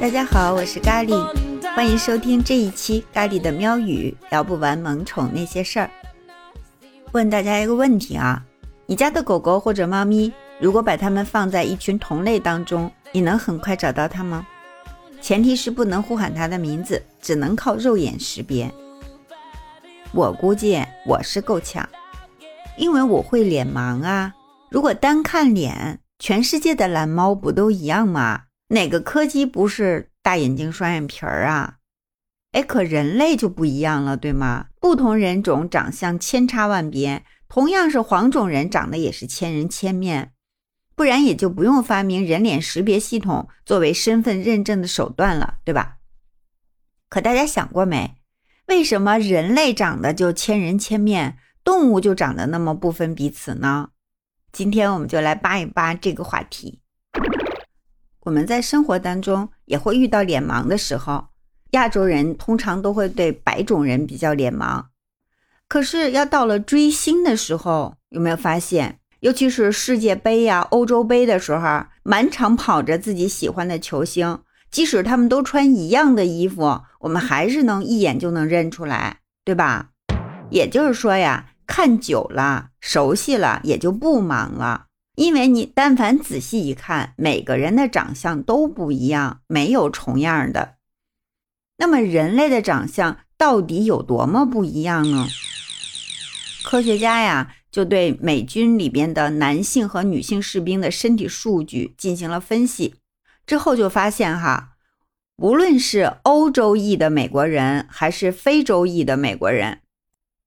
大家好，我是咖喱，欢迎收听这一期咖喱的喵语，聊不完萌宠那些事儿。问大家一个问题啊，你家的狗狗或者猫咪，如果把它们放在一群同类当中，你能很快找到它吗？前提是不能呼喊它的名字，只能靠肉眼识别。我估计我是够呛，因为我会脸盲啊。如果单看脸，全世界的蓝猫不都一样吗？哪个柯基不是大眼睛双眼皮儿啊？哎，可人类就不一样了，对吗？不同人种长相千差万别，同样是黄种人，长得也是千人千面。不然也就不用发明人脸识别系统作为身份认证的手段了，对吧？可大家想过没？为什么人类长得就千人千面，动物就长得那么不分彼此呢？今天我们就来扒一扒这个话题。我们在生活当中也会遇到脸盲的时候，亚洲人通常都会对白种人比较脸盲。可是要到了追星的时候，有没有发现？尤其是世界杯呀、欧洲杯的时候，满场跑着自己喜欢的球星，即使他们都穿一样的衣服，我们还是能一眼就能认出来，对吧？也就是说呀，看久了、熟悉了，也就不忙了。因为你但凡仔细一看，每个人的长相都不一样，没有重样的。那么人类的长相到底有多么不一样呢？科学家呀。就对美军里边的男性和女性士兵的身体数据进行了分析，之后就发现哈，无论是欧洲裔的美国人还是非洲裔的美国人，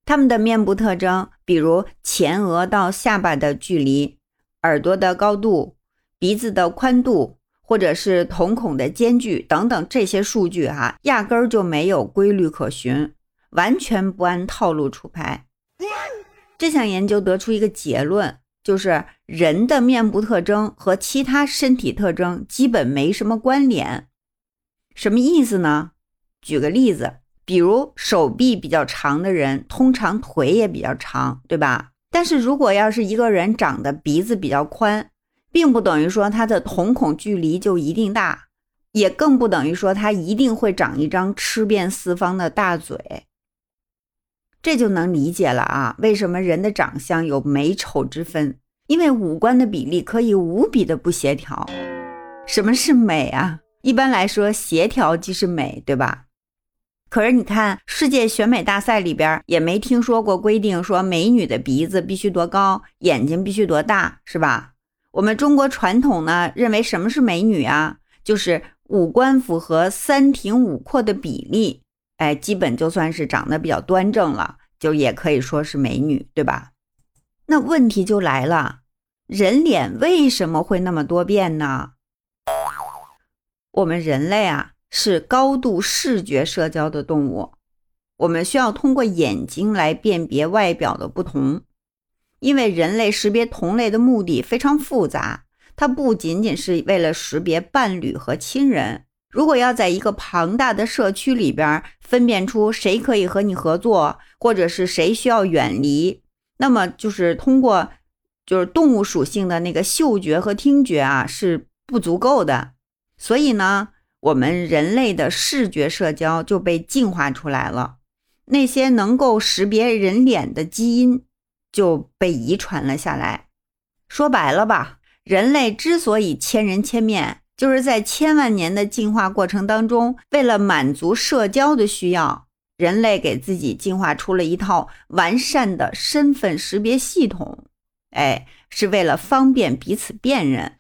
他们的面部特征，比如前额到下巴的距离、耳朵的高度、鼻子的宽度，或者是瞳孔的间距等等这些数据哈，压根儿就没有规律可循，完全不按套路出牌。这项研究得出一个结论，就是人的面部特征和其他身体特征基本没什么关联。什么意思呢？举个例子，比如手臂比较长的人，通常腿也比较长，对吧？但是如果要是一个人长得鼻子比较宽，并不等于说他的瞳孔距离就一定大，也更不等于说他一定会长一张吃遍四方的大嘴。这就能理解了啊，为什么人的长相有美丑之分？因为五官的比例可以无比的不协调。什么是美啊？一般来说，协调即是美，对吧？可是你看，世界选美大赛里边也没听说过规定说美女的鼻子必须多高，眼睛必须多大，是吧？我们中国传统呢，认为什么是美女啊？就是五官符合三庭五阔的比例。哎，基本就算是长得比较端正了，就也可以说是美女，对吧？那问题就来了，人脸为什么会那么多变呢？我们人类啊是高度视觉社交的动物，我们需要通过眼睛来辨别外表的不同，因为人类识别同类的目的非常复杂，它不仅仅是为了识别伴侣和亲人。如果要在一个庞大的社区里边分辨出谁可以和你合作，或者是谁需要远离，那么就是通过就是动物属性的那个嗅觉和听觉啊是不足够的，所以呢，我们人类的视觉社交就被进化出来了，那些能够识别人脸的基因就被遗传了下来。说白了吧，人类之所以千人千面。就是在千万年的进化过程当中，为了满足社交的需要，人类给自己进化出了一套完善的身份识别系统。哎，是为了方便彼此辨认。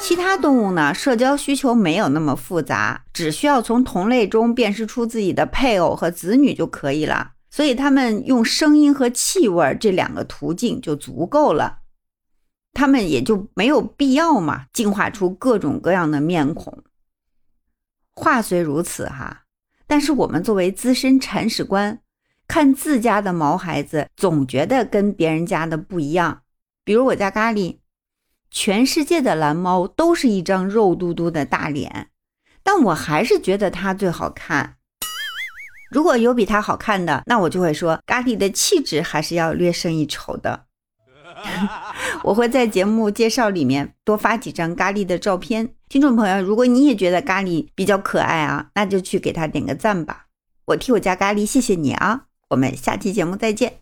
其他动物呢，社交需求没有那么复杂，只需要从同类中辨识出自己的配偶和子女就可以了。所以，他们用声音和气味这两个途径就足够了。他们也就没有必要嘛，进化出各种各样的面孔。话虽如此哈，但是我们作为资深铲屎官，看自家的毛孩子，总觉得跟别人家的不一样。比如我家咖喱，全世界的蓝猫都是一张肉嘟嘟的大脸，但我还是觉得它最好看。如果有比它好看的，那我就会说咖喱的气质还是要略胜一筹的。我会在节目介绍里面多发几张咖喱的照片。听众朋友，如果你也觉得咖喱比较可爱啊，那就去给他点个赞吧。我替我家咖喱谢谢你啊！我们下期节目再见。